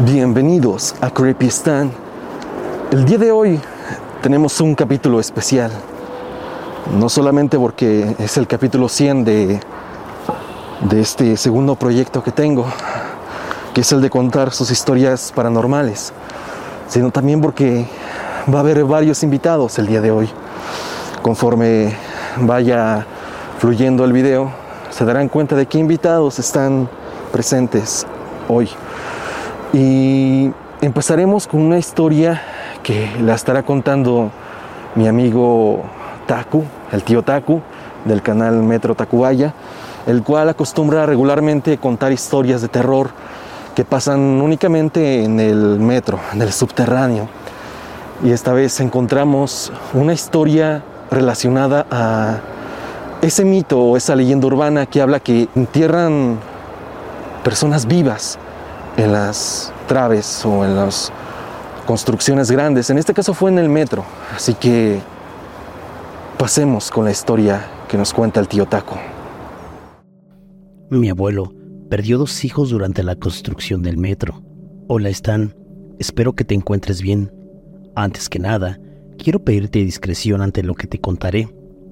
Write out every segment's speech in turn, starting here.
Bienvenidos a Creepy Stan. El día de hoy tenemos un capítulo especial. No solamente porque es el capítulo 100 de, de este segundo proyecto que tengo, que es el de contar sus historias paranormales, sino también porque va a haber varios invitados el día de hoy. Conforme vaya fluyendo el video, se darán cuenta de qué invitados están presentes hoy. Y empezaremos con una historia que la estará contando mi amigo Taku, el tío Taku, del canal Metro Tacubaya, el cual acostumbra regularmente contar historias de terror que pasan únicamente en el metro, en el subterráneo. Y esta vez encontramos una historia relacionada a ese mito o esa leyenda urbana que habla que entierran personas vivas en las traves o en las construcciones grandes. En este caso fue en el metro. Así que pasemos con la historia que nos cuenta el tío Taco. Mi abuelo perdió dos hijos durante la construcción del metro. Hola, Stan. Espero que te encuentres bien. Antes que nada, quiero pedirte discreción ante lo que te contaré.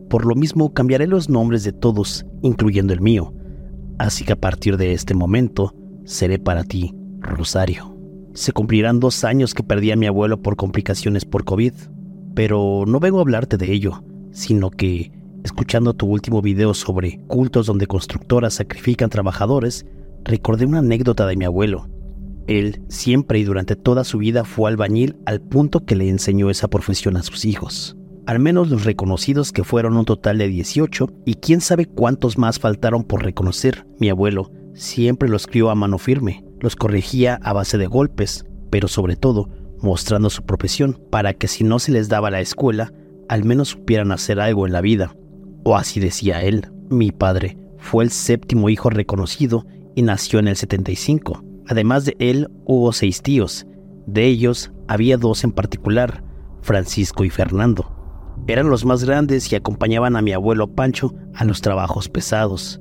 Por lo mismo, cambiaré los nombres de todos, incluyendo el mío. Así que a partir de este momento, seré para ti Rosario. Se cumplirán dos años que perdí a mi abuelo por complicaciones por COVID, pero no vengo a hablarte de ello, sino que, escuchando tu último video sobre cultos donde constructoras sacrifican trabajadores, recordé una anécdota de mi abuelo. Él siempre y durante toda su vida fue albañil al punto que le enseñó esa profesión a sus hijos. Al menos los reconocidos que fueron un total de 18 y quién sabe cuántos más faltaron por reconocer. Mi abuelo siempre los crió a mano firme, los corregía a base de golpes, pero sobre todo mostrando su profesión para que si no se les daba la escuela, al menos supieran hacer algo en la vida. O así decía él. Mi padre fue el séptimo hijo reconocido y nació en el 75. Además de él, hubo seis tíos. De ellos, había dos en particular, Francisco y Fernando. Eran los más grandes y acompañaban a mi abuelo Pancho a los trabajos pesados.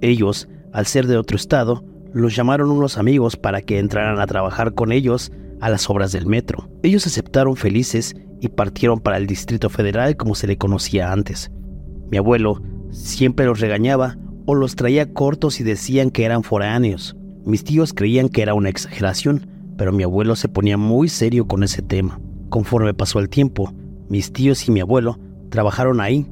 Ellos, al ser de otro estado, los llamaron unos amigos para que entraran a trabajar con ellos a las obras del metro. Ellos aceptaron felices y partieron para el Distrito Federal como se le conocía antes. Mi abuelo siempre los regañaba o los traía cortos y decían que eran foráneos. Mis tíos creían que era una exageración, pero mi abuelo se ponía muy serio con ese tema. Conforme pasó el tiempo, mis tíos y mi abuelo trabajaron ahí,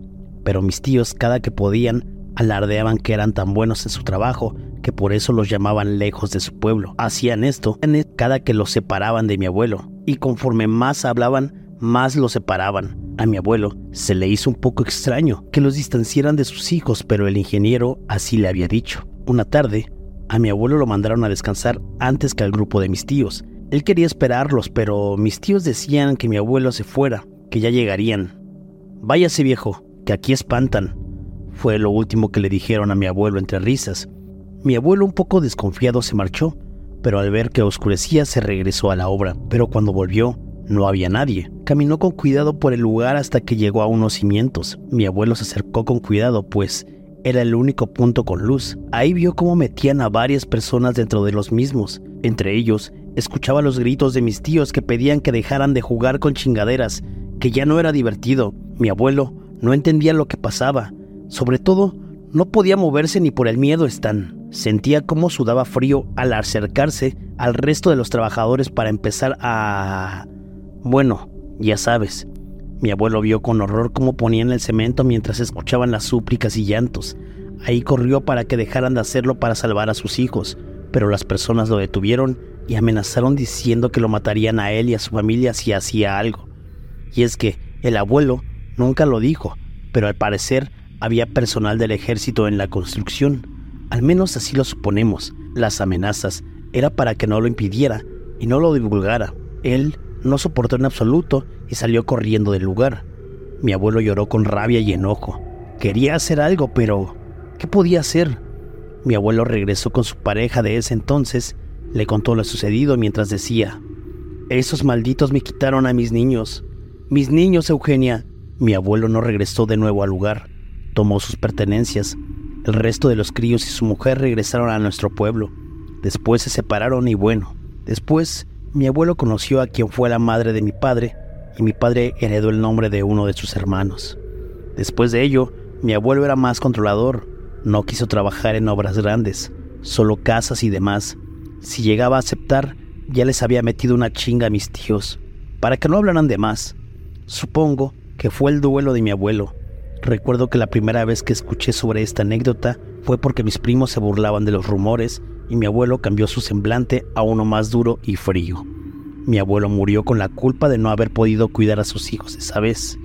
pero mis tíos cada que podían alardeaban que eran tan buenos en su trabajo que por eso los llamaban lejos de su pueblo. Hacían esto cada que los separaban de mi abuelo, y conforme más hablaban, más los separaban. A mi abuelo se le hizo un poco extraño que los distanciaran de sus hijos, pero el ingeniero así le había dicho. Una tarde, a mi abuelo lo mandaron a descansar antes que al grupo de mis tíos. Él quería esperarlos, pero mis tíos decían que mi abuelo se fuera, que ya llegarían. Váyase viejo, que aquí espantan. Fue lo último que le dijeron a mi abuelo entre risas. Mi abuelo un poco desconfiado se marchó, pero al ver que oscurecía se regresó a la obra, pero cuando volvió no había nadie. Caminó con cuidado por el lugar hasta que llegó a unos cimientos. Mi abuelo se acercó con cuidado, pues era el único punto con luz. Ahí vio cómo metían a varias personas dentro de los mismos. Entre ellos, escuchaba los gritos de mis tíos que pedían que dejaran de jugar con chingaderas, que ya no era divertido. Mi abuelo no entendía lo que pasaba. Sobre todo, no podía moverse ni por el miedo Stan. Sentía cómo sudaba frío al acercarse al resto de los trabajadores para empezar a... Bueno, ya sabes. Mi abuelo vio con horror cómo ponían el cemento mientras escuchaban las súplicas y llantos. Ahí corrió para que dejaran de hacerlo para salvar a sus hijos, pero las personas lo detuvieron y amenazaron diciendo que lo matarían a él y a su familia si hacía algo. Y es que el abuelo nunca lo dijo, pero al parecer había personal del ejército en la construcción al menos así lo suponemos. Las amenazas era para que no lo impidiera y no lo divulgara. Él no soportó en absoluto y salió corriendo del lugar. Mi abuelo lloró con rabia y enojo. Quería hacer algo, pero ¿qué podía hacer? Mi abuelo regresó con su pareja de ese entonces, le contó lo sucedido mientras decía, Esos malditos me quitaron a mis niños. Mis niños, Eugenia. Mi abuelo no regresó de nuevo al lugar. Tomó sus pertenencias, el resto de los críos y su mujer regresaron a nuestro pueblo. Después se separaron y bueno, Después, mi abuelo conoció a quien fue la madre de mi padre y mi padre heredó el nombre de uno de sus hermanos. Después de ello, mi abuelo era más controlador, no quiso trabajar en obras grandes, solo casas y demás. Si llegaba a aceptar, ya les había metido una chinga a mis tíos, para que no hablaran de más. Supongo que fue el duelo de mi abuelo. Recuerdo que la primera vez que escuché sobre esta anécdota fue porque mis primos se burlaban de los rumores y mi abuelo cambió su semblante a uno más duro y frío. Mi abuelo murió con la culpa de no haber podido cuidar a sus hijos esa vez.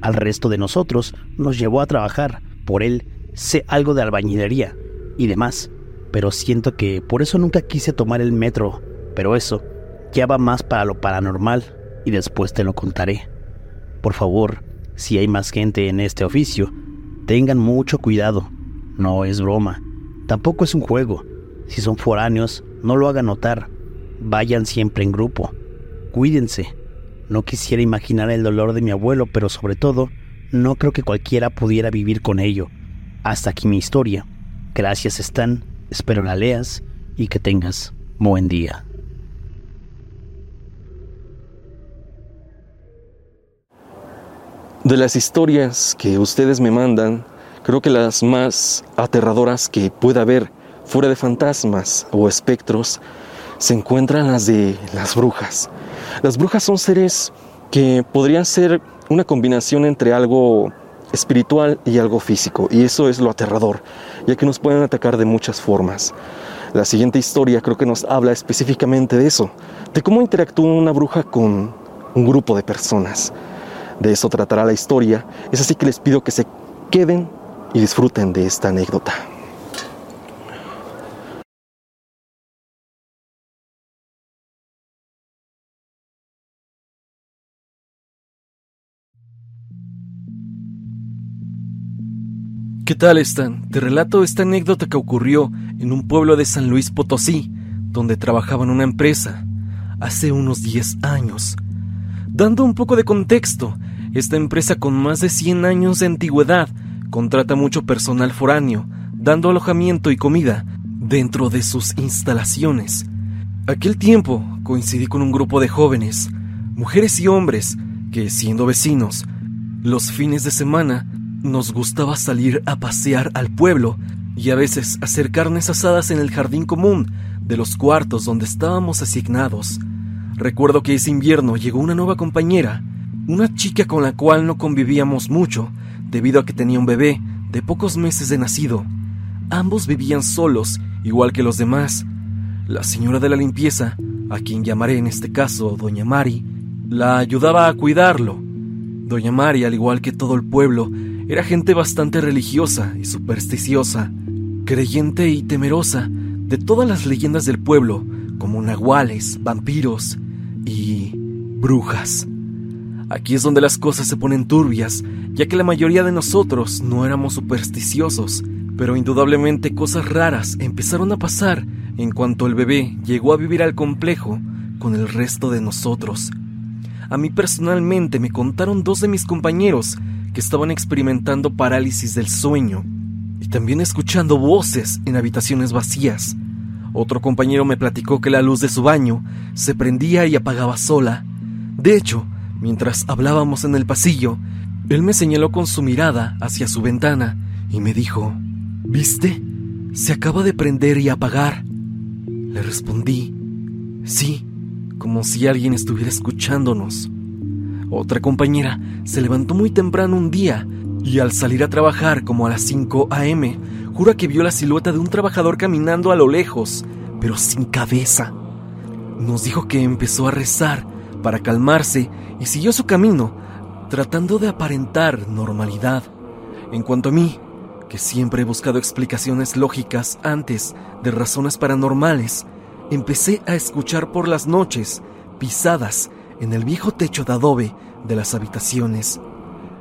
Al resto de nosotros nos llevó a trabajar. Por él sé algo de albañilería y demás, pero siento que por eso nunca quise tomar el metro. Pero eso ya va más para lo paranormal y después te lo contaré. Por favor, si hay más gente en este oficio, tengan mucho cuidado. No es broma. Tampoco es un juego. Si son foráneos, no lo hagan notar. Vayan siempre en grupo. Cuídense. No quisiera imaginar el dolor de mi abuelo, pero sobre todo, no creo que cualquiera pudiera vivir con ello. Hasta aquí mi historia. Gracias, Stan. Espero la leas y que tengas buen día. De las historias que ustedes me mandan, creo que las más aterradoras que pueda haber fuera de fantasmas o espectros se encuentran las de las brujas. Las brujas son seres que podrían ser una combinación entre algo espiritual y algo físico, y eso es lo aterrador, ya que nos pueden atacar de muchas formas. La siguiente historia creo que nos habla específicamente de eso, de cómo interactúa una bruja con un grupo de personas. De eso tratará la historia, es así que les pido que se queden y disfruten de esta anécdota. ¿Qué tal están? Te relato esta anécdota que ocurrió en un pueblo de San Luis Potosí, donde trabajaba en una empresa, hace unos 10 años. Dando un poco de contexto, esta empresa con más de 100 años de antigüedad contrata mucho personal foráneo, dando alojamiento y comida dentro de sus instalaciones. Aquel tiempo coincidí con un grupo de jóvenes, mujeres y hombres, que siendo vecinos, los fines de semana nos gustaba salir a pasear al pueblo y a veces hacer carnes asadas en el jardín común de los cuartos donde estábamos asignados. Recuerdo que ese invierno llegó una nueva compañera, una chica con la cual no convivíamos mucho, debido a que tenía un bebé de pocos meses de nacido. Ambos vivían solos, igual que los demás. La señora de la limpieza, a quien llamaré en este caso Doña Mari, la ayudaba a cuidarlo. Doña Mari, al igual que todo el pueblo, era gente bastante religiosa y supersticiosa, creyente y temerosa de todas las leyendas del pueblo, como nahuales, vampiros y brujas. Aquí es donde las cosas se ponen turbias, ya que la mayoría de nosotros no éramos supersticiosos, pero indudablemente cosas raras empezaron a pasar en cuanto el bebé llegó a vivir al complejo con el resto de nosotros. A mí personalmente me contaron dos de mis compañeros que estaban experimentando parálisis del sueño y también escuchando voces en habitaciones vacías. Otro compañero me platicó que la luz de su baño se prendía y apagaba sola. De hecho, mientras hablábamos en el pasillo, él me señaló con su mirada hacia su ventana y me dijo, ¿Viste? Se acaba de prender y apagar. Le respondí, sí, como si alguien estuviera escuchándonos. Otra compañera se levantó muy temprano un día y al salir a trabajar como a las 5 a.m., jura que vio la silueta de un trabajador caminando a lo lejos, pero sin cabeza. Nos dijo que empezó a rezar para calmarse y siguió su camino, tratando de aparentar normalidad. En cuanto a mí, que siempre he buscado explicaciones lógicas antes de razones paranormales, empecé a escuchar por las noches pisadas en el viejo techo de adobe de las habitaciones.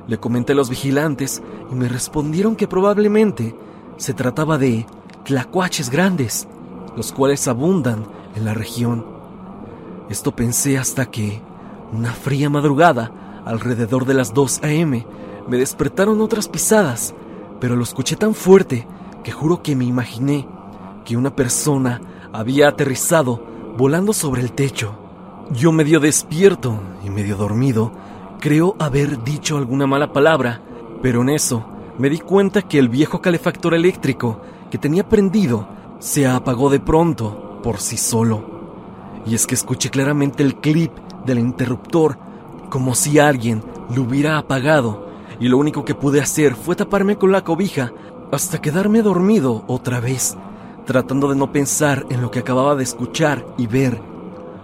Le comenté a los vigilantes y me respondieron que probablemente se trataba de tlacuaches grandes, los cuales abundan en la región. Esto pensé hasta que, una fría madrugada, alrededor de las 2 a.m., me despertaron otras pisadas, pero lo escuché tan fuerte que juro que me imaginé que una persona había aterrizado volando sobre el techo. Yo medio despierto y medio dormido, creo haber dicho alguna mala palabra, pero en eso me di cuenta que el viejo calefactor eléctrico que tenía prendido se apagó de pronto por sí solo. Y es que escuché claramente el clip del interruptor como si alguien lo hubiera apagado y lo único que pude hacer fue taparme con la cobija hasta quedarme dormido otra vez, tratando de no pensar en lo que acababa de escuchar y ver.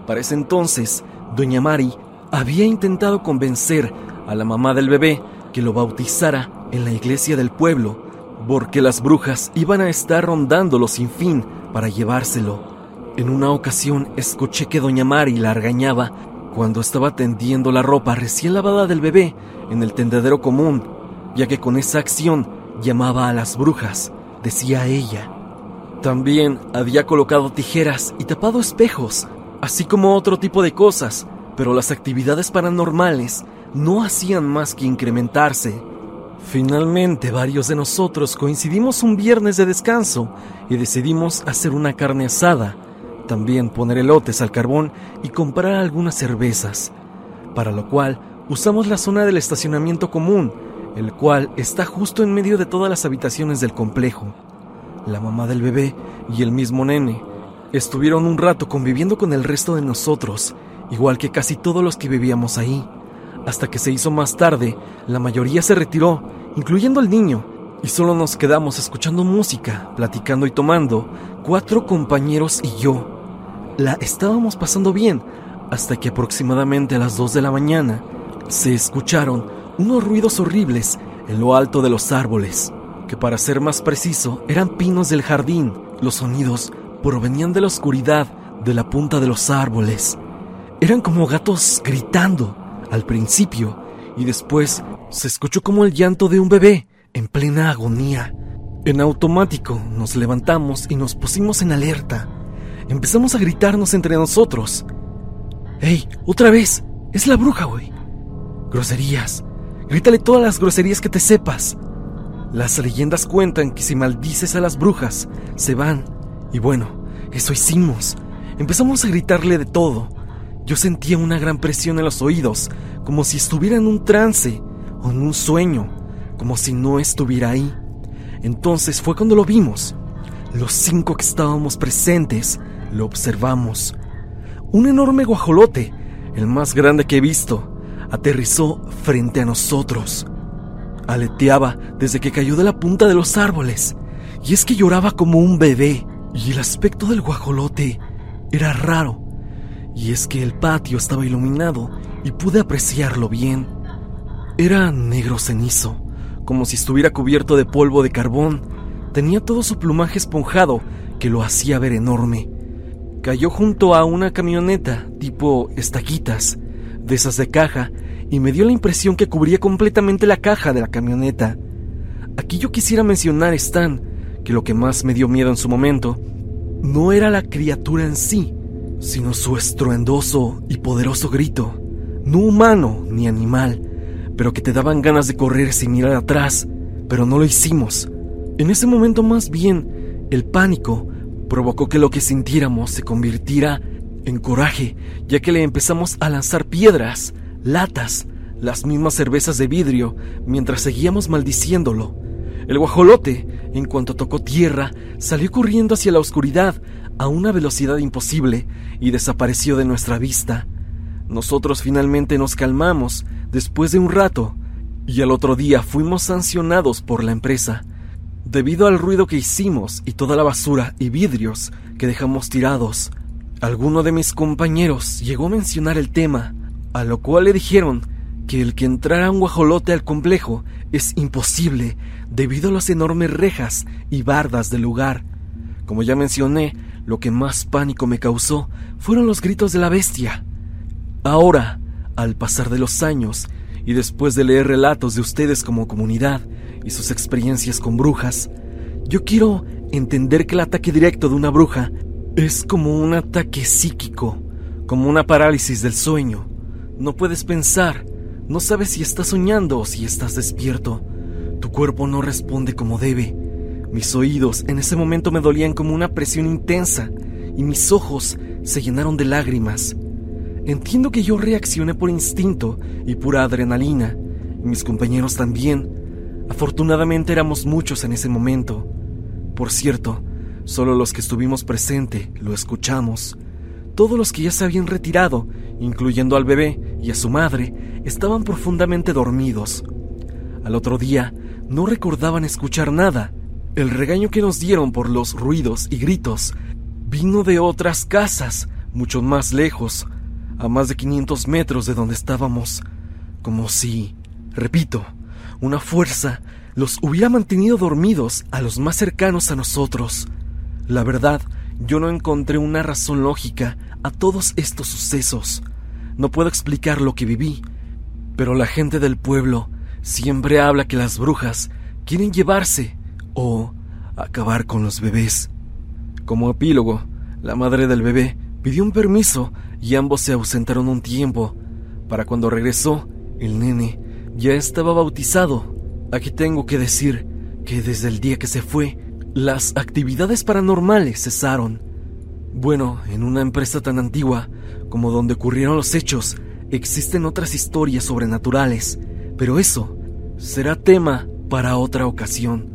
Para ese entonces, doña Mari había intentado convencer a la mamá del bebé que lo bautizara en la iglesia del pueblo, porque las brujas iban a estar rondándolo sin fin para llevárselo. En una ocasión escuché que doña Mari la regañaba cuando estaba tendiendo la ropa recién lavada del bebé en el tendedero común, ya que con esa acción llamaba a las brujas, decía ella. También había colocado tijeras y tapado espejos, así como otro tipo de cosas, pero las actividades paranormales no hacían más que incrementarse. Finalmente, varios de nosotros coincidimos un viernes de descanso y decidimos hacer una carne asada, también poner elotes al carbón y comprar algunas cervezas, para lo cual usamos la zona del estacionamiento común, el cual está justo en medio de todas las habitaciones del complejo. La mamá del bebé y el mismo nene estuvieron un rato conviviendo con el resto de nosotros, igual que casi todos los que vivíamos ahí, hasta que se hizo más tarde, la mayoría se retiró, incluyendo el niño, y solo nos quedamos escuchando música, platicando y tomando, cuatro compañeros y yo. La estábamos pasando bien, hasta que aproximadamente a las 2 de la mañana se escucharon unos ruidos horribles en lo alto de los árboles, que para ser más preciso eran pinos del jardín. Los sonidos provenían de la oscuridad de la punta de los árboles. Eran como gatos gritando al principio y después se escuchó como el llanto de un bebé en plena agonía. En automático nos levantamos y nos pusimos en alerta. Empezamos a gritarnos entre nosotros. ¡Ey! ¡Otra vez! ¡Es la bruja, güey! Groserías. Grítale todas las groserías que te sepas. Las leyendas cuentan que si maldices a las brujas, se van. Y bueno, eso hicimos. Empezamos a gritarle de todo. Yo sentía una gran presión en los oídos, como si estuviera en un trance o en un sueño, como si no estuviera ahí. Entonces fue cuando lo vimos. Los cinco que estábamos presentes lo observamos. Un enorme guajolote, el más grande que he visto, aterrizó frente a nosotros. Aleteaba desde que cayó de la punta de los árboles, y es que lloraba como un bebé, y el aspecto del guajolote era raro, y es que el patio estaba iluminado y pude apreciarlo bien. Era negro cenizo, como si estuviera cubierto de polvo de carbón. Tenía todo su plumaje esponjado que lo hacía ver enorme. Cayó junto a una camioneta tipo estaquitas, de esas de caja, y me dio la impresión que cubría completamente la caja de la camioneta. Aquí yo quisiera mencionar, Stan, que lo que más me dio miedo en su momento no era la criatura en sí, sino su estruendoso y poderoso grito, no humano ni animal, pero que te daban ganas de correr sin mirar atrás, pero no lo hicimos. En ese momento más bien, el pánico provocó que lo que sintiéramos se convirtiera en coraje, ya que le empezamos a lanzar piedras, latas, las mismas cervezas de vidrio, mientras seguíamos maldiciéndolo. El guajolote, en cuanto tocó tierra, salió corriendo hacia la oscuridad a una velocidad imposible y desapareció de nuestra vista. Nosotros finalmente nos calmamos después de un rato y al otro día fuimos sancionados por la empresa debido al ruido que hicimos y toda la basura y vidrios que dejamos tirados. Alguno de mis compañeros llegó a mencionar el tema, a lo cual le dijeron que el que entrara un guajolote al complejo es imposible debido a las enormes rejas y bardas del lugar. Como ya mencioné, lo que más pánico me causó fueron los gritos de la bestia. Ahora, al pasar de los años y después de leer relatos de ustedes como comunidad, y sus experiencias con brujas, yo quiero entender que el ataque directo de una bruja es como un ataque psíquico, como una parálisis del sueño. No puedes pensar, no sabes si estás soñando o si estás despierto. Tu cuerpo no responde como debe. Mis oídos en ese momento me dolían como una presión intensa y mis ojos se llenaron de lágrimas. Entiendo que yo reaccioné por instinto y pura adrenalina, y mis compañeros también. Afortunadamente éramos muchos en ese momento. Por cierto, solo los que estuvimos presente lo escuchamos. Todos los que ya se habían retirado, incluyendo al bebé y a su madre, estaban profundamente dormidos. Al otro día, no recordaban escuchar nada. El regaño que nos dieron por los ruidos y gritos vino de otras casas, mucho más lejos, a más de 500 metros de donde estábamos, como si, repito, una fuerza los hubiera mantenido dormidos a los más cercanos a nosotros. La verdad, yo no encontré una razón lógica a todos estos sucesos. No puedo explicar lo que viví, pero la gente del pueblo siempre habla que las brujas quieren llevarse o acabar con los bebés. Como epílogo, la madre del bebé pidió un permiso y ambos se ausentaron un tiempo. Para cuando regresó, el nene ya estaba bautizado. Aquí tengo que decir que desde el día que se fue, las actividades paranormales cesaron. Bueno, en una empresa tan antigua como donde ocurrieron los hechos, existen otras historias sobrenaturales, pero eso será tema para otra ocasión.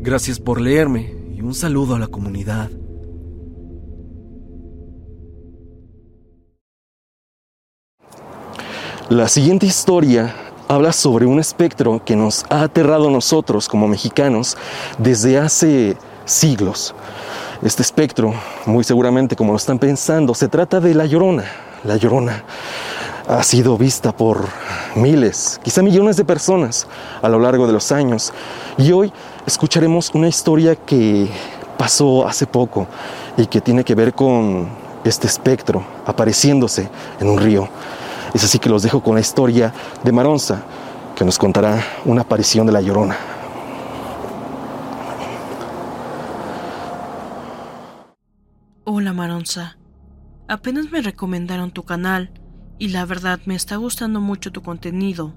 Gracias por leerme y un saludo a la comunidad. La siguiente historia habla sobre un espectro que nos ha aterrado a nosotros como mexicanos desde hace siglos. Este espectro, muy seguramente como lo están pensando, se trata de la llorona. La llorona ha sido vista por miles, quizá millones de personas a lo largo de los años. Y hoy escucharemos una historia que pasó hace poco y que tiene que ver con este espectro apareciéndose en un río. Es así que los dejo con la historia de Maronza, que nos contará una aparición de la Llorona. Hola Maronza, apenas me recomendaron tu canal y la verdad me está gustando mucho tu contenido.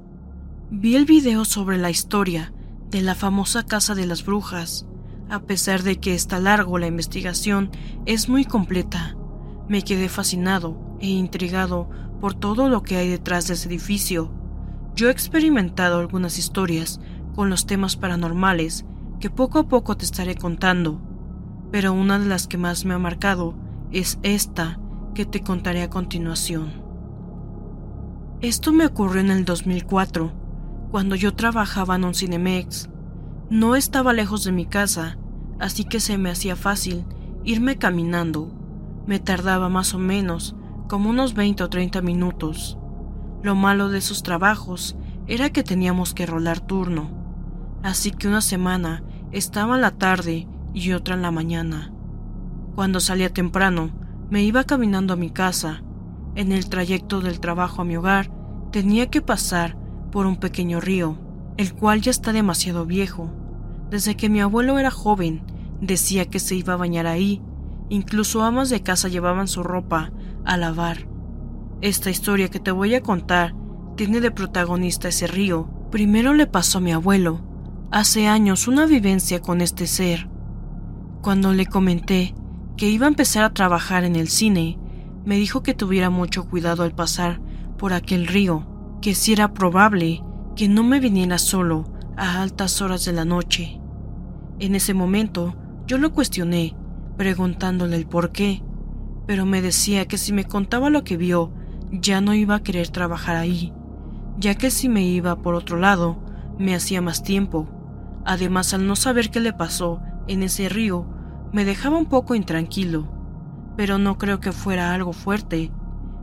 Vi el video sobre la historia de la famosa Casa de las Brujas. A pesar de que está largo, la investigación es muy completa. Me quedé fascinado e intrigado por todo lo que hay detrás de ese edificio. Yo he experimentado algunas historias con los temas paranormales que poco a poco te estaré contando, pero una de las que más me ha marcado es esta que te contaré a continuación. Esto me ocurrió en el 2004, cuando yo trabajaba en un Cinemex. No estaba lejos de mi casa, así que se me hacía fácil irme caminando. Me tardaba más o menos como unos 20 o 30 minutos. Lo malo de esos trabajos era que teníamos que rolar turno, así que una semana estaba en la tarde y otra en la mañana. Cuando salía temprano, me iba caminando a mi casa. En el trayecto del trabajo a mi hogar, tenía que pasar por un pequeño río, el cual ya está demasiado viejo. Desde que mi abuelo era joven, decía que se iba a bañar ahí. Incluso amas de casa llevaban su ropa a lavar. Esta historia que te voy a contar tiene de protagonista ese río. Primero le pasó a mi abuelo, hace años, una vivencia con este ser. Cuando le comenté que iba a empezar a trabajar en el cine, me dijo que tuviera mucho cuidado al pasar por aquel río, que si era probable que no me viniera solo a altas horas de la noche. En ese momento yo lo cuestioné, preguntándole el por qué, pero me decía que si me contaba lo que vio, ya no iba a querer trabajar ahí, ya que si me iba por otro lado, me hacía más tiempo. Además, al no saber qué le pasó en ese río, me dejaba un poco intranquilo, pero no creo que fuera algo fuerte.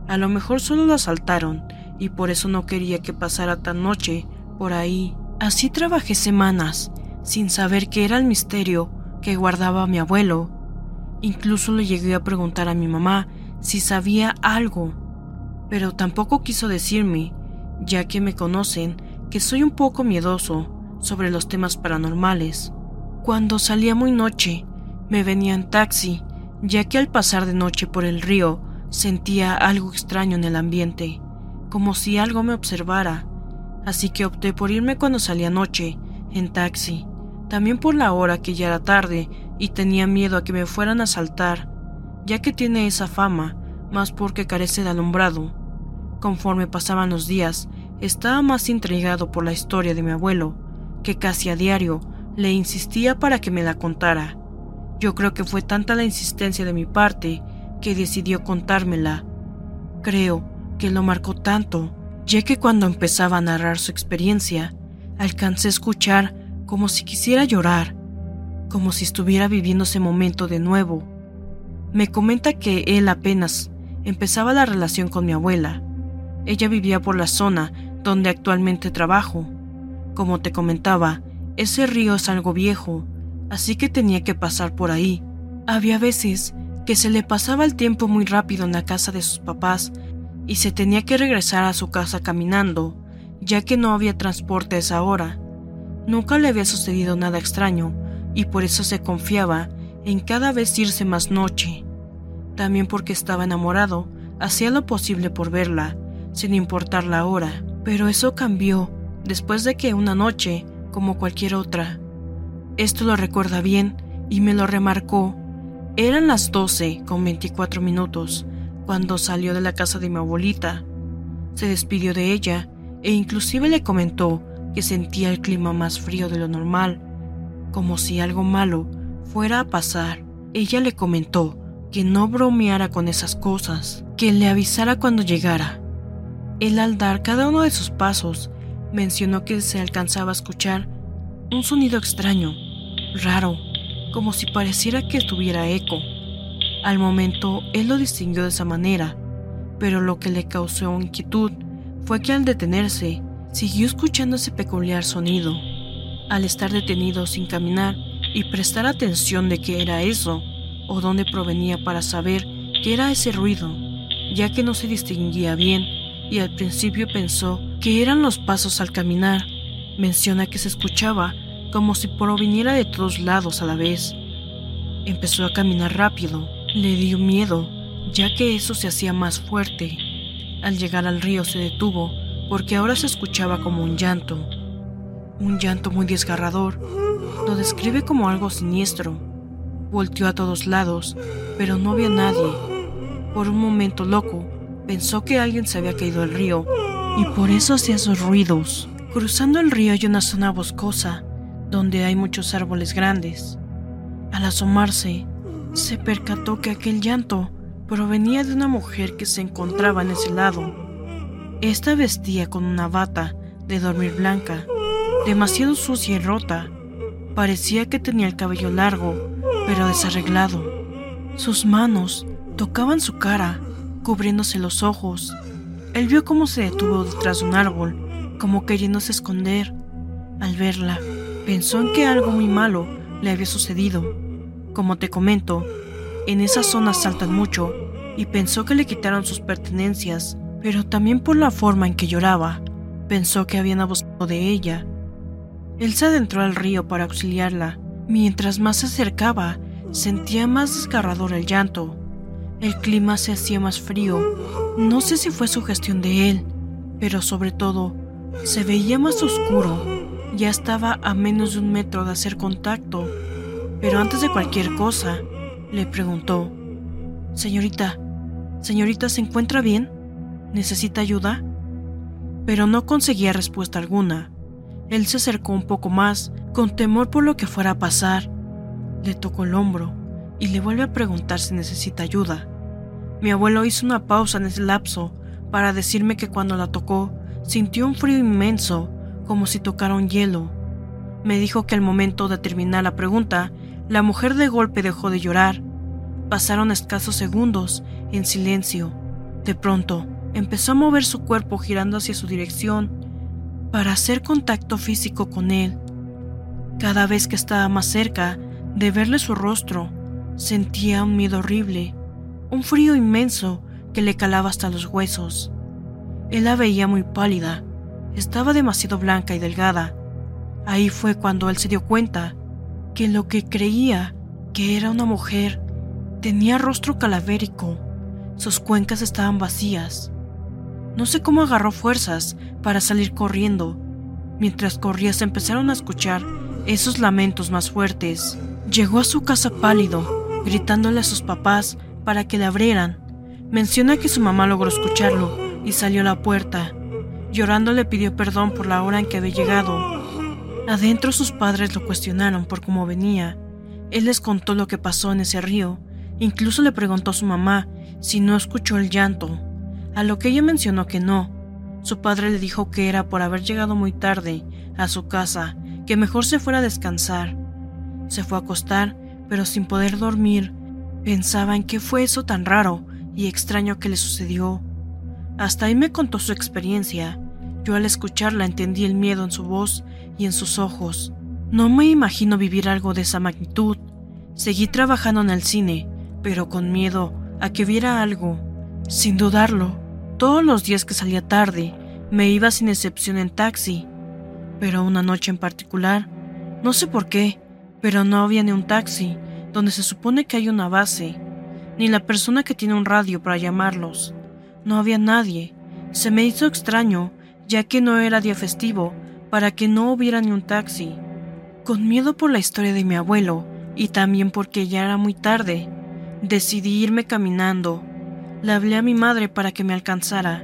A lo mejor solo lo asaltaron y por eso no quería que pasara tan noche por ahí. Así trabajé semanas, sin saber qué era el misterio que guardaba mi abuelo Incluso le llegué a preguntar a mi mamá si sabía algo, pero tampoco quiso decirme, ya que me conocen que soy un poco miedoso sobre los temas paranormales. Cuando salía muy noche, me venía en taxi, ya que al pasar de noche por el río sentía algo extraño en el ambiente, como si algo me observara, así que opté por irme cuando salía noche, en taxi, también por la hora que ya era tarde y tenía miedo a que me fueran a asaltar, ya que tiene esa fama más porque carece de alumbrado. Conforme pasaban los días, estaba más intrigado por la historia de mi abuelo, que casi a diario le insistía para que me la contara. Yo creo que fue tanta la insistencia de mi parte que decidió contármela. Creo que lo marcó tanto, ya que cuando empezaba a narrar su experiencia, alcancé a escuchar como si quisiera llorar, como si estuviera viviendo ese momento de nuevo. Me comenta que él apenas empezaba la relación con mi abuela. Ella vivía por la zona donde actualmente trabajo. Como te comentaba, ese río es algo viejo, así que tenía que pasar por ahí. Había veces que se le pasaba el tiempo muy rápido en la casa de sus papás y se tenía que regresar a su casa caminando, ya que no había transporte a esa hora. Nunca le había sucedido nada extraño y por eso se confiaba en cada vez irse más noche. También porque estaba enamorado, hacía lo posible por verla, sin importar la hora. Pero eso cambió después de que una noche, como cualquier otra, esto lo recuerda bien y me lo remarcó. Eran las 12 con 24 minutos cuando salió de la casa de mi abuelita. Se despidió de ella e inclusive le comentó que sentía el clima más frío de lo normal, como si algo malo fuera a pasar. Ella le comentó que no bromeara con esas cosas, que le avisara cuando llegara. Él al dar cada uno de sus pasos mencionó que se alcanzaba a escuchar un sonido extraño, raro, como si pareciera que tuviera eco. Al momento él lo distinguió de esa manera, pero lo que le causó inquietud fue que al detenerse siguió escuchando ese peculiar sonido. Al estar detenido sin caminar y prestar atención de qué era eso o dónde provenía para saber qué era ese ruido, ya que no se distinguía bien y al principio pensó que eran los pasos al caminar. Menciona que se escuchaba como si proviniera de todos lados a la vez. Empezó a caminar rápido, le dio miedo, ya que eso se hacía más fuerte. Al llegar al río se detuvo porque ahora se escuchaba como un llanto, un llanto muy desgarrador. Lo describe como algo siniestro. Volteó a todos lados, pero no vio a nadie. Por un momento loco, pensó que alguien se había caído al río y por eso hacía esos ruidos. Cruzando el río hay una zona boscosa donde hay muchos árboles grandes. Al asomarse, se percató que aquel llanto provenía de una mujer que se encontraba en ese lado. Esta vestía con una bata de dormir blanca, demasiado sucia y rota. Parecía que tenía el cabello largo, pero desarreglado. Sus manos tocaban su cara, cubriéndose los ojos. Él vio cómo se detuvo detrás de un árbol, como queriéndose esconder. Al verla, Pensó en que algo muy malo le había sucedido. Como te comento, en esa zona saltan mucho y pensó que le quitaron sus pertenencias, pero también por la forma en que lloraba, pensó que habían abusado de ella. Él se adentró al río para auxiliarla. Mientras más se acercaba, sentía más desgarrador el llanto. El clima se hacía más frío. No sé si fue su gestión de él, pero sobre todo, se veía más oscuro ya estaba a menos de un metro de hacer contacto, pero antes de cualquier cosa, le preguntó, Señorita, señorita, ¿se encuentra bien? ¿Necesita ayuda? Pero no conseguía respuesta alguna. Él se acercó un poco más, con temor por lo que fuera a pasar. Le tocó el hombro y le vuelve a preguntar si necesita ayuda. Mi abuelo hizo una pausa en ese lapso para decirme que cuando la tocó sintió un frío inmenso como si tocara un hielo. Me dijo que al momento de terminar la pregunta, la mujer de golpe dejó de llorar. Pasaron escasos segundos en silencio. De pronto, empezó a mover su cuerpo girando hacia su dirección para hacer contacto físico con él. Cada vez que estaba más cerca de verle su rostro, sentía un miedo horrible, un frío inmenso que le calaba hasta los huesos. Él la veía muy pálida, estaba demasiado blanca y delgada. Ahí fue cuando él se dio cuenta que lo que creía que era una mujer tenía rostro calavérico. Sus cuencas estaban vacías. No sé cómo agarró fuerzas para salir corriendo. Mientras corría se empezaron a escuchar esos lamentos más fuertes. Llegó a su casa pálido, gritándole a sus papás para que le abrieran, Menciona que su mamá logró escucharlo y salió a la puerta. Llorando le pidió perdón por la hora en que había llegado. Adentro sus padres lo cuestionaron por cómo venía. Él les contó lo que pasó en ese río. Incluso le preguntó a su mamá si no escuchó el llanto, a lo que ella mencionó que no. Su padre le dijo que era por haber llegado muy tarde a su casa, que mejor se fuera a descansar. Se fue a acostar, pero sin poder dormir. Pensaba en qué fue eso tan raro y extraño que le sucedió. Hasta ahí me contó su experiencia. Yo al escucharla entendí el miedo en su voz y en sus ojos. No me imagino vivir algo de esa magnitud. Seguí trabajando en el cine, pero con miedo a que viera algo. Sin dudarlo, todos los días que salía tarde, me iba sin excepción en taxi. Pero una noche en particular, no sé por qué, pero no había ni un taxi, donde se supone que hay una base ni la persona que tiene un radio para llamarlos. No había nadie. Se me hizo extraño, ya que no era día festivo, para que no hubiera ni un taxi. Con miedo por la historia de mi abuelo, y también porque ya era muy tarde, decidí irme caminando. Le hablé a mi madre para que me alcanzara.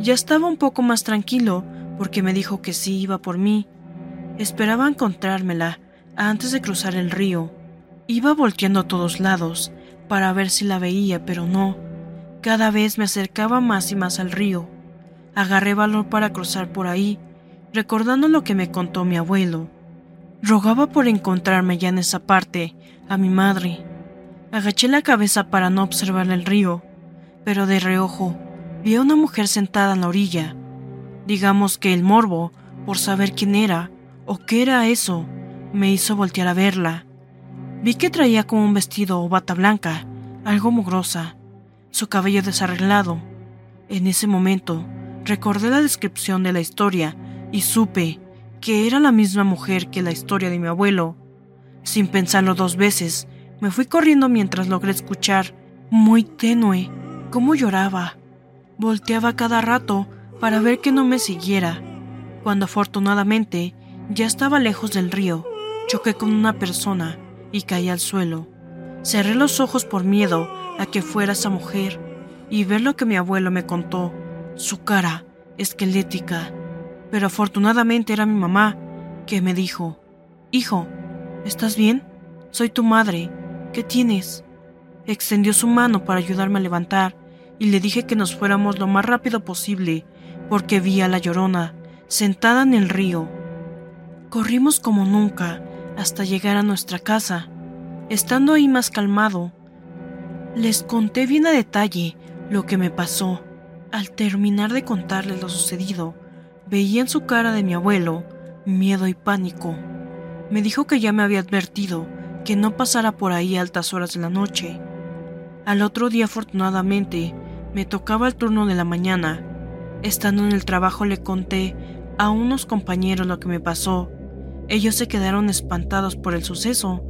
Ya estaba un poco más tranquilo, porque me dijo que sí iba por mí. Esperaba encontrármela antes de cruzar el río. Iba volteando a todos lados, para ver si la veía, pero no. Cada vez me acercaba más y más al río. Agarré valor para cruzar por ahí, recordando lo que me contó mi abuelo. Rogaba por encontrarme ya en esa parte, a mi madre. Agaché la cabeza para no observar el río, pero de reojo vi a una mujer sentada en la orilla. Digamos que el morbo, por saber quién era o qué era eso, me hizo voltear a verla. Vi que traía como un vestido o bata blanca, algo mugrosa, su cabello desarreglado. En ese momento, recordé la descripción de la historia y supe que era la misma mujer que la historia de mi abuelo. Sin pensarlo dos veces, me fui corriendo mientras logré escuchar, muy tenue, cómo lloraba. Volteaba cada rato para ver que no me siguiera. Cuando afortunadamente ya estaba lejos del río, choqué con una persona y caí al suelo. Cerré los ojos por miedo a que fuera esa mujer y ver lo que mi abuelo me contó, su cara esquelética. Pero afortunadamente era mi mamá, que me dijo, Hijo, ¿estás bien? Soy tu madre. ¿Qué tienes? Extendió su mano para ayudarme a levantar y le dije que nos fuéramos lo más rápido posible porque vi a la llorona sentada en el río. Corrimos como nunca hasta llegar a nuestra casa. Estando ahí más calmado, les conté bien a detalle lo que me pasó. Al terminar de contarles lo sucedido, veía en su cara de mi abuelo miedo y pánico. Me dijo que ya me había advertido que no pasara por ahí a altas horas de la noche. Al otro día, afortunadamente, me tocaba el turno de la mañana. Estando en el trabajo le conté a unos compañeros lo que me pasó ellos se quedaron espantados por el suceso.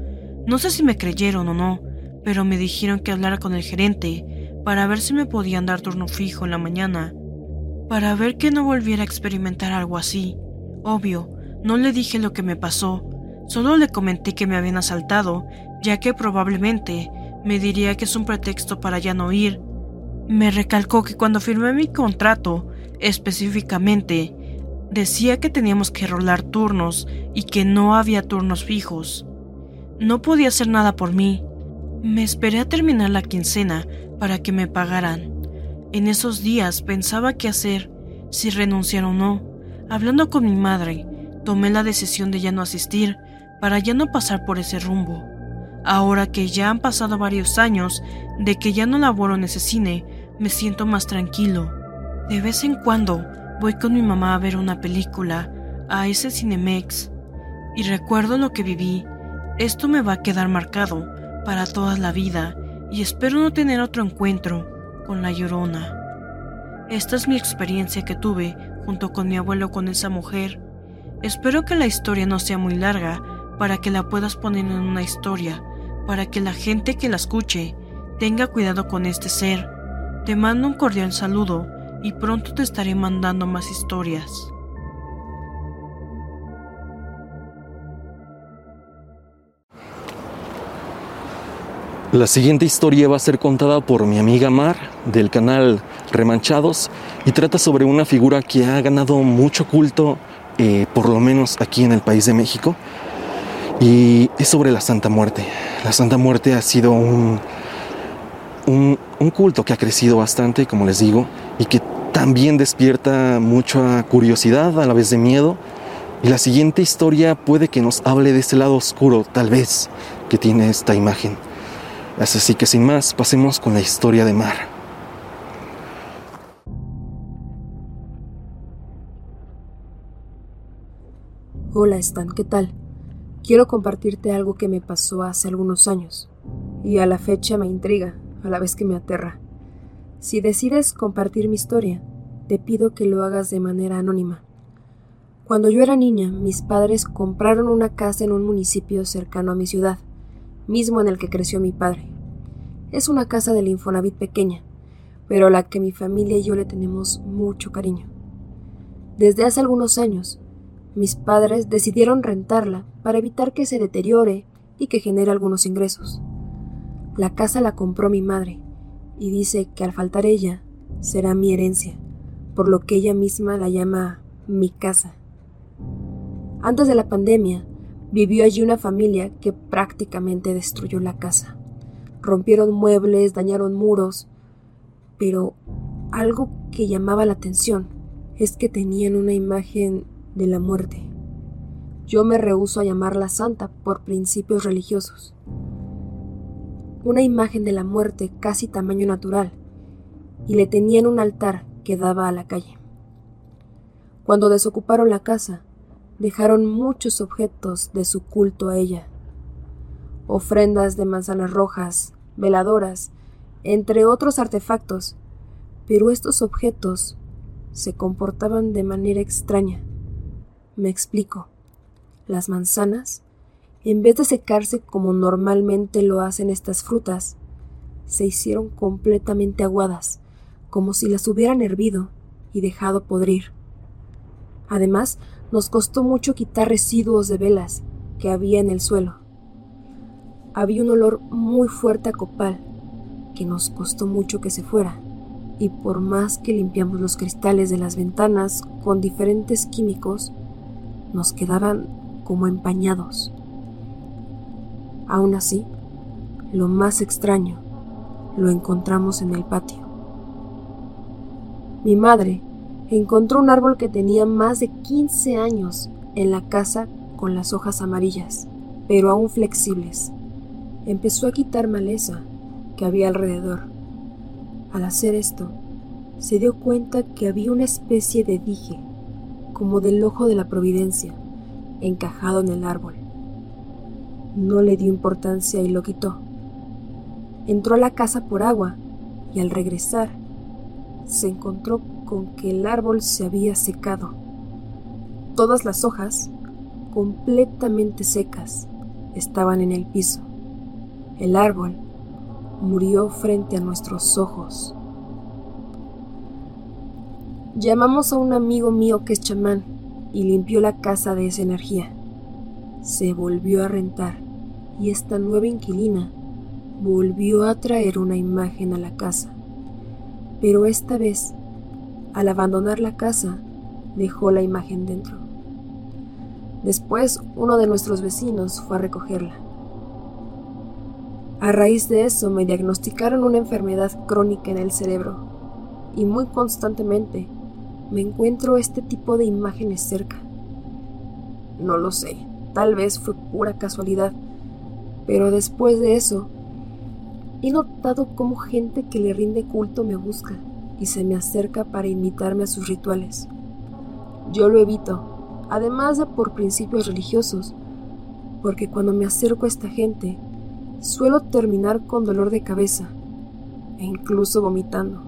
No sé si me creyeron o no, pero me dijeron que hablara con el gerente para ver si me podían dar turno fijo en la mañana, para ver que no volviera a experimentar algo así. Obvio, no le dije lo que me pasó, solo le comenté que me habían asaltado, ya que probablemente me diría que es un pretexto para ya no ir. Me recalcó que cuando firmé mi contrato, específicamente, Decía que teníamos que rolar turnos y que no había turnos fijos. No podía hacer nada por mí. Me esperé a terminar la quincena para que me pagaran. En esos días pensaba qué hacer, si renunciar o no. Hablando con mi madre, tomé la decisión de ya no asistir para ya no pasar por ese rumbo. Ahora que ya han pasado varios años de que ya no laboro en ese cine, me siento más tranquilo. De vez en cuando Voy con mi mamá a ver una película, a ese Cinemex, y recuerdo lo que viví. Esto me va a quedar marcado para toda la vida y espero no tener otro encuentro con la llorona. Esta es mi experiencia que tuve junto con mi abuelo con esa mujer. Espero que la historia no sea muy larga para que la puedas poner en una historia, para que la gente que la escuche tenga cuidado con este ser. Te mando un cordial saludo y pronto te estaré mandando más historias. La siguiente historia va a ser contada por mi amiga Mar del canal Remanchados y trata sobre una figura que ha ganado mucho culto, eh, por lo menos aquí en el país de México, y es sobre la Santa Muerte. La Santa Muerte ha sido un, un, culto que ha crecido bastante, como les digo, y que también despierta mucha curiosidad a la vez de miedo. Y la siguiente historia puede que nos hable de ese lado oscuro, tal vez, que tiene esta imagen. Así que sin más, pasemos con la historia de Mar. Hola Stan, ¿qué tal? Quiero compartirte algo que me pasó hace algunos años y a la fecha me intriga, a la vez que me aterra. Si decides compartir mi historia, te pido que lo hagas de manera anónima. Cuando yo era niña, mis padres compraron una casa en un municipio cercano a mi ciudad mismo en el que creció mi padre. Es una casa del Infonavit pequeña, pero a la que mi familia y yo le tenemos mucho cariño. Desde hace algunos años, mis padres decidieron rentarla para evitar que se deteriore y que genere algunos ingresos. La casa la compró mi madre y dice que al faltar ella será mi herencia, por lo que ella misma la llama mi casa. Antes de la pandemia, Vivió allí una familia que prácticamente destruyó la casa. Rompieron muebles, dañaron muros, pero algo que llamaba la atención es que tenían una imagen de la muerte. Yo me rehúso a llamarla santa por principios religiosos. Una imagen de la muerte casi tamaño natural, y le tenían un altar que daba a la calle. Cuando desocuparon la casa, dejaron muchos objetos de su culto a ella. Ofrendas de manzanas rojas, veladoras, entre otros artefactos, pero estos objetos se comportaban de manera extraña. Me explico. Las manzanas, en vez de secarse como normalmente lo hacen estas frutas, se hicieron completamente aguadas, como si las hubieran hervido y dejado podrir. Además, nos costó mucho quitar residuos de velas que había en el suelo. Había un olor muy fuerte a copal que nos costó mucho que se fuera, y por más que limpiamos los cristales de las ventanas con diferentes químicos, nos quedaban como empañados. Aún así, lo más extraño lo encontramos en el patio. Mi madre encontró un árbol que tenía más de 15 años en la casa con las hojas amarillas, pero aún flexibles. Empezó a quitar maleza que había alrededor. Al hacer esto, se dio cuenta que había una especie de dije, como del ojo de la providencia, encajado en el árbol. No le dio importancia y lo quitó. Entró a la casa por agua y al regresar se encontró con que el árbol se había secado. Todas las hojas, completamente secas, estaban en el piso. El árbol murió frente a nuestros ojos. Llamamos a un amigo mío que es chamán y limpió la casa de esa energía. Se volvió a rentar y esta nueva inquilina volvió a traer una imagen a la casa. Pero esta vez al abandonar la casa, dejó la imagen dentro. Después, uno de nuestros vecinos fue a recogerla. A raíz de eso me diagnosticaron una enfermedad crónica en el cerebro y muy constantemente me encuentro este tipo de imágenes cerca. No lo sé, tal vez fue pura casualidad, pero después de eso he notado cómo gente que le rinde culto me busca y se me acerca para invitarme a sus rituales. Yo lo evito, además de por principios religiosos, porque cuando me acerco a esta gente, suelo terminar con dolor de cabeza e incluso vomitando.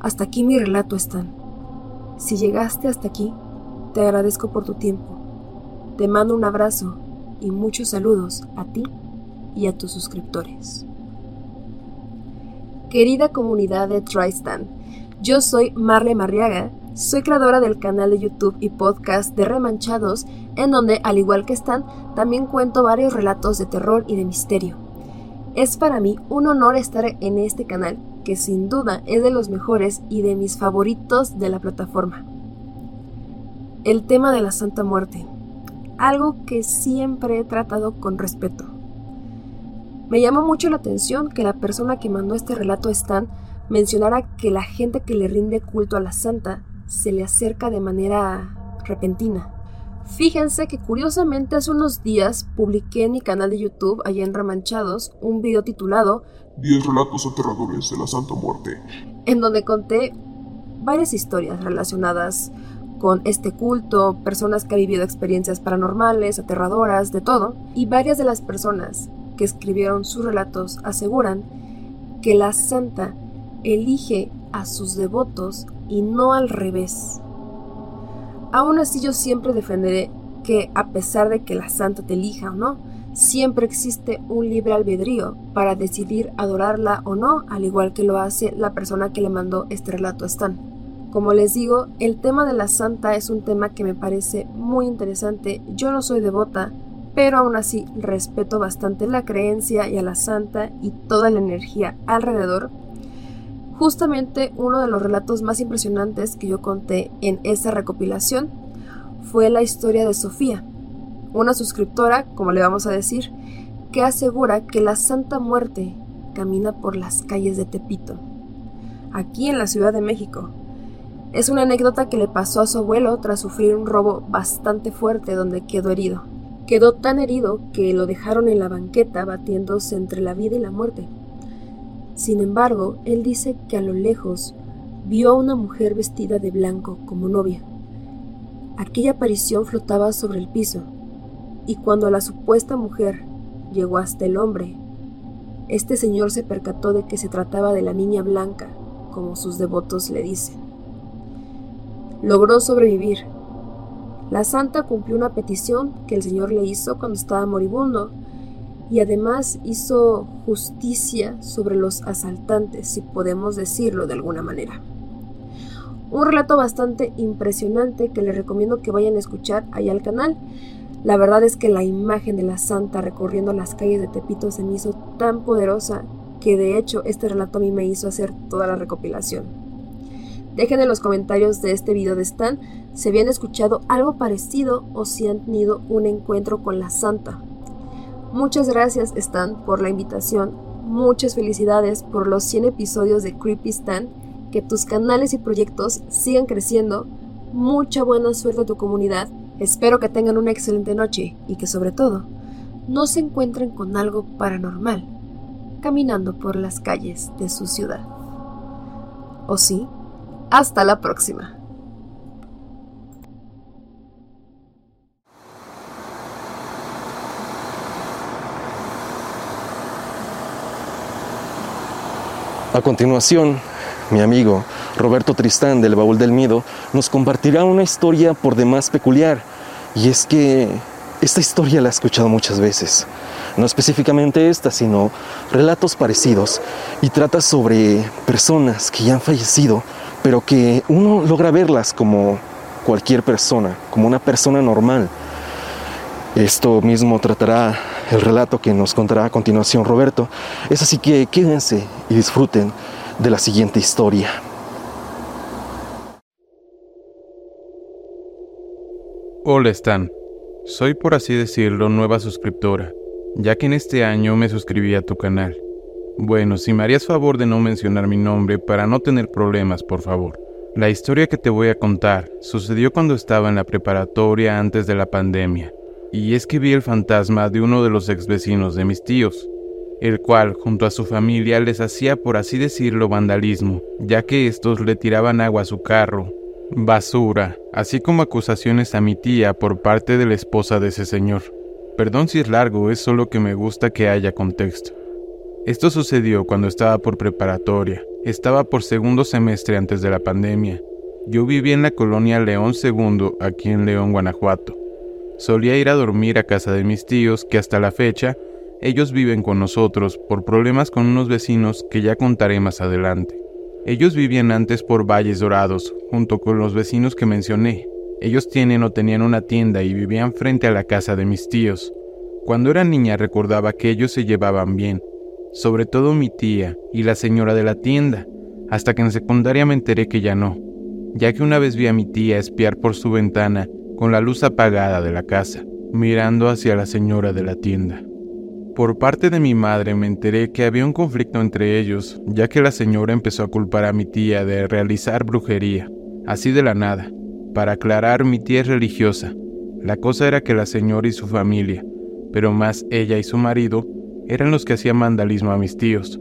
Hasta aquí mi relato, Stan. Si llegaste hasta aquí, te agradezco por tu tiempo. Te mando un abrazo y muchos saludos a ti y a tus suscriptores. Querida comunidad de Tristan, yo soy Marle Marriaga, soy creadora del canal de YouTube y podcast de Remanchados, en donde, al igual que Stan, también cuento varios relatos de terror y de misterio. Es para mí un honor estar en este canal, que sin duda es de los mejores y de mis favoritos de la plataforma. El tema de la Santa Muerte, algo que siempre he tratado con respeto. Me llamó mucho la atención que la persona que mandó este relato Stan mencionara que la gente que le rinde culto a la santa se le acerca de manera repentina. Fíjense que curiosamente hace unos días publiqué en mi canal de YouTube, allá en Remanchados, un video titulado 10 relatos aterradores de la Santa Muerte, en donde conté varias historias relacionadas con este culto, personas que han vivido experiencias paranormales, aterradoras, de todo, y varias de las personas que escribieron sus relatos aseguran que la santa elige a sus devotos y no al revés. Aún así yo siempre defenderé que a pesar de que la santa te elija o no, siempre existe un libre albedrío para decidir adorarla o no, al igual que lo hace la persona que le mandó este relato a Stan. Como les digo, el tema de la santa es un tema que me parece muy interesante. Yo no soy devota, pero aún así respeto bastante la creencia y a la santa y toda la energía alrededor Justamente uno de los relatos más impresionantes que yo conté en esa recopilación fue la historia de Sofía, una suscriptora, como le vamos a decir, que asegura que la Santa Muerte camina por las calles de Tepito, aquí en la Ciudad de México. Es una anécdota que le pasó a su abuelo tras sufrir un robo bastante fuerte donde quedó herido. Quedó tan herido que lo dejaron en la banqueta batiéndose entre la vida y la muerte. Sin embargo, él dice que a lo lejos vio a una mujer vestida de blanco como novia. Aquella aparición flotaba sobre el piso, y cuando la supuesta mujer llegó hasta el hombre, este señor se percató de que se trataba de la niña blanca, como sus devotos le dicen. Logró sobrevivir. La santa cumplió una petición que el señor le hizo cuando estaba moribundo y además hizo justicia sobre los asaltantes, si podemos decirlo de alguna manera. Un relato bastante impresionante que les recomiendo que vayan a escuchar ahí al canal. La verdad es que la imagen de la santa recorriendo las calles de Tepito se me hizo tan poderosa que de hecho este relato a mí me hizo hacer toda la recopilación. Dejen en los comentarios de este video de Stan si habían escuchado algo parecido o si han tenido un encuentro con la santa. Muchas gracias Stan por la invitación. Muchas felicidades por los 100 episodios de Creepy Stan. Que tus canales y proyectos sigan creciendo. Mucha buena suerte a tu comunidad. Espero que tengan una excelente noche y que sobre todo no se encuentren con algo paranormal caminando por las calles de su ciudad. ¿O sí? Hasta la próxima. A continuación, mi amigo Roberto Tristán del Baúl del Miedo nos compartirá una historia por demás peculiar. Y es que esta historia la he escuchado muchas veces. No específicamente esta, sino relatos parecidos. Y trata sobre personas que ya han fallecido, pero que uno logra verlas como cualquier persona, como una persona normal. Esto mismo tratará el relato que nos contará a continuación Roberto. Es así que quédense y disfruten de la siguiente historia. Hola Stan, soy por así decirlo nueva suscriptora, ya que en este año me suscribí a tu canal. Bueno, si me harías favor de no mencionar mi nombre para no tener problemas, por favor. La historia que te voy a contar sucedió cuando estaba en la preparatoria antes de la pandemia y es que vi el fantasma de uno de los ex vecinos de mis tíos, el cual junto a su familia les hacía por así decirlo vandalismo, ya que estos le tiraban agua a su carro, basura, así como acusaciones a mi tía por parte de la esposa de ese señor. Perdón si es largo, es solo que me gusta que haya contexto. Esto sucedió cuando estaba por preparatoria, estaba por segundo semestre antes de la pandemia. Yo vivía en la colonia León II, aquí en León, Guanajuato. Solía ir a dormir a casa de mis tíos que hasta la fecha ellos viven con nosotros por problemas con unos vecinos que ya contaré más adelante. Ellos vivían antes por Valles Dorados, junto con los vecinos que mencioné. Ellos tienen o tenían una tienda y vivían frente a la casa de mis tíos. Cuando era niña recordaba que ellos se llevaban bien, sobre todo mi tía y la señora de la tienda, hasta que en secundaria me enteré que ya no, ya que una vez vi a mi tía espiar por su ventana con la luz apagada de la casa, mirando hacia la señora de la tienda. Por parte de mi madre me enteré que había un conflicto entre ellos, ya que la señora empezó a culpar a mi tía de realizar brujería, así de la nada. Para aclarar, mi tía es religiosa. La cosa era que la señora y su familia, pero más ella y su marido, eran los que hacían vandalismo a mis tíos.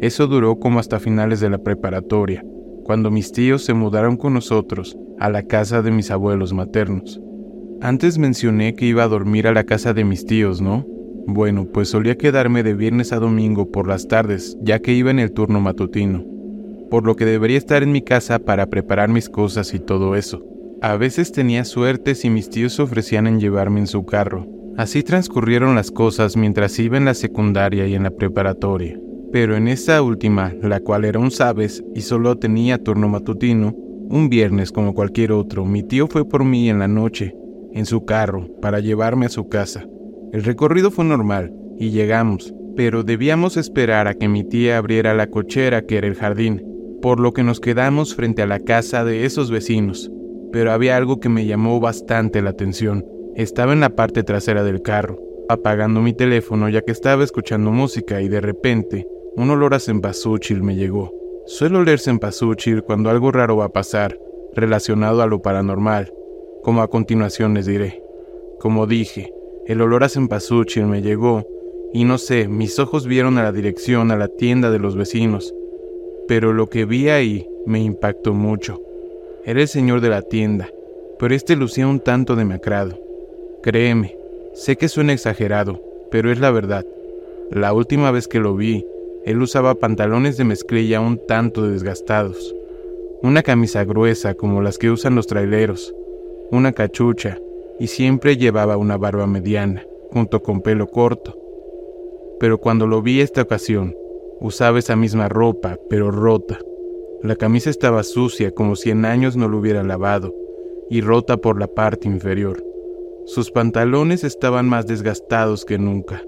Eso duró como hasta finales de la preparatoria, cuando mis tíos se mudaron con nosotros a la casa de mis abuelos maternos. Antes mencioné que iba a dormir a la casa de mis tíos, ¿no? Bueno, pues solía quedarme de viernes a domingo por las tardes, ya que iba en el turno matutino, por lo que debería estar en mi casa para preparar mis cosas y todo eso. A veces tenía suerte si mis tíos ofrecían en llevarme en su carro. Así transcurrieron las cosas mientras iba en la secundaria y en la preparatoria. Pero en esa última, la cual era un sabes y solo tenía turno matutino, un viernes como cualquier otro, mi tío fue por mí en la noche, en su carro, para llevarme a su casa. El recorrido fue normal y llegamos, pero debíamos esperar a que mi tía abriera la cochera que era el jardín, por lo que nos quedamos frente a la casa de esos vecinos. Pero había algo que me llamó bastante la atención. Estaba en la parte trasera del carro, apagando mi teléfono ya que estaba escuchando música y de repente un olor a cempasúchil me llegó. Suelo oler cempasúchil cuando algo raro va a pasar, relacionado a lo paranormal, como a continuación les diré. Como dije, el olor a cempasúchil me llegó, y no sé, mis ojos vieron a la dirección a la tienda de los vecinos, pero lo que vi ahí me impactó mucho. Era el señor de la tienda, pero este lucía un tanto demacrado. Créeme, sé que suena exagerado, pero es la verdad. La última vez que lo vi, él usaba pantalones de mezclilla un tanto desgastados, una camisa gruesa como las que usan los traileros, una cachucha y siempre llevaba una barba mediana, junto con pelo corto. Pero cuando lo vi esta ocasión, usaba esa misma ropa, pero rota. La camisa estaba sucia como si en años no lo hubiera lavado, y rota por la parte inferior. Sus pantalones estaban más desgastados que nunca,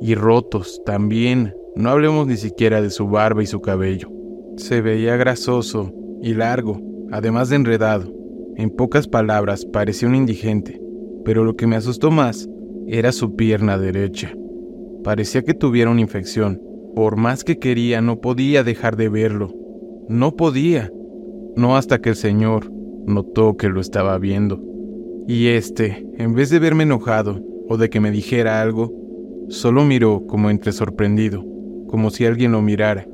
y rotos también, no hablemos ni siquiera de su barba y su cabello. Se veía grasoso y largo, además de enredado. En pocas palabras, parecía un indigente pero lo que me asustó más era su pierna derecha. Parecía que tuviera una infección. Por más que quería, no podía dejar de verlo. No podía. No hasta que el señor notó que lo estaba viendo. Y este, en vez de verme enojado o de que me dijera algo, solo miró como entre sorprendido, como si alguien lo mirara.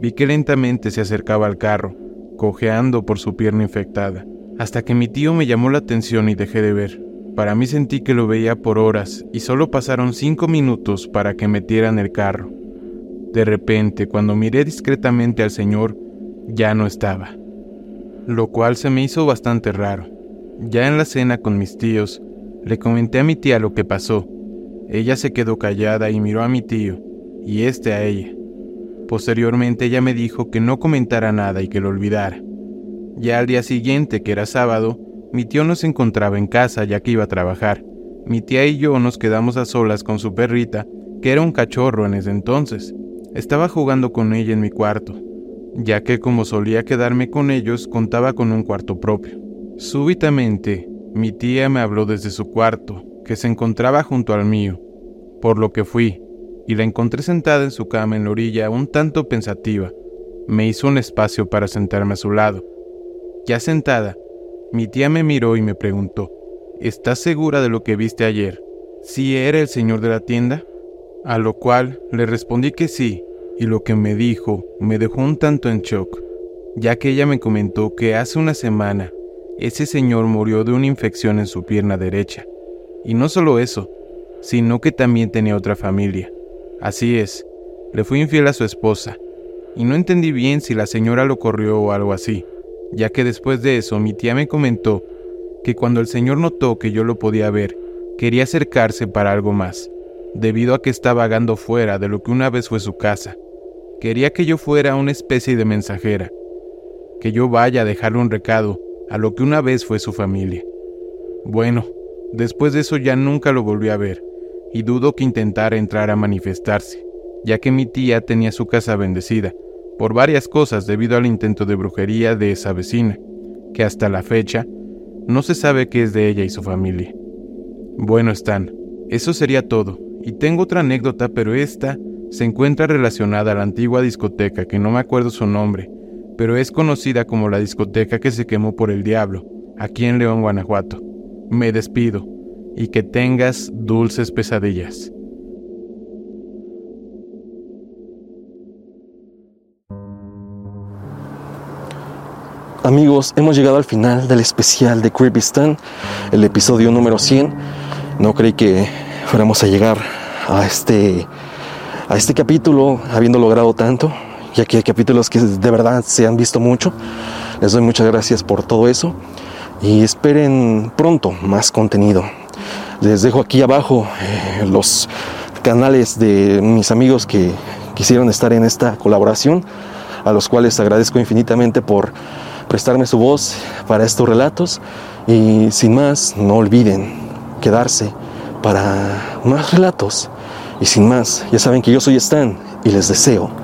Vi que lentamente se acercaba al carro, cojeando por su pierna infectada, hasta que mi tío me llamó la atención y dejé de ver. Para mí sentí que lo veía por horas y solo pasaron cinco minutos para que metieran el carro. De repente, cuando miré discretamente al señor, ya no estaba, lo cual se me hizo bastante raro. Ya en la cena con mis tíos, le comenté a mi tía lo que pasó. Ella se quedó callada y miró a mi tío, y este a ella. Posteriormente ella me dijo que no comentara nada y que lo olvidara. Ya al día siguiente, que era sábado, mi tío no se encontraba en casa ya que iba a trabajar. Mi tía y yo nos quedamos a solas con su perrita, que era un cachorro en ese entonces. Estaba jugando con ella en mi cuarto, ya que como solía quedarme con ellos, contaba con un cuarto propio. Súbitamente, mi tía me habló desde su cuarto, que se encontraba junto al mío, por lo que fui, y la encontré sentada en su cama en la orilla, un tanto pensativa. Me hizo un espacio para sentarme a su lado. Ya sentada, mi tía me miró y me preguntó, ¿estás segura de lo que viste ayer? ¿Si era el señor de la tienda? A lo cual le respondí que sí, y lo que me dijo me dejó un tanto en shock, ya que ella me comentó que hace una semana ese señor murió de una infección en su pierna derecha. Y no solo eso, sino que también tenía otra familia. Así es, le fui infiel a su esposa, y no entendí bien si la señora lo corrió o algo así ya que después de eso mi tía me comentó que cuando el señor notó que yo lo podía ver, quería acercarse para algo más, debido a que estaba vagando fuera de lo que una vez fue su casa. Quería que yo fuera una especie de mensajera, que yo vaya a dejarle un recado a lo que una vez fue su familia. Bueno, después de eso ya nunca lo volví a ver, y dudo que intentara entrar a manifestarse. ya que mi tía tenía su casa bendecida, por varias cosas debido al intento de brujería de esa vecina, que hasta la fecha no se sabe qué es de ella y su familia. Bueno, Stan, eso sería todo, y tengo otra anécdota, pero esta se encuentra relacionada a la antigua discoteca, que no me acuerdo su nombre, pero es conocida como la discoteca que se quemó por el diablo, aquí en León, Guanajuato. Me despido, y que tengas dulces pesadillas. Amigos, hemos llegado al final del especial de Creepy Stan, el episodio número 100. No creí que fuéramos a llegar a este, a este capítulo habiendo logrado tanto, ya que hay capítulos que de verdad se han visto mucho. Les doy muchas gracias por todo eso y esperen pronto más contenido. Les dejo aquí abajo eh, los canales de mis amigos que quisieron estar en esta colaboración, a los cuales agradezco infinitamente por prestarme su voz para estos relatos y sin más, no olviden quedarse para más relatos. Y sin más, ya saben que yo soy Stan y les deseo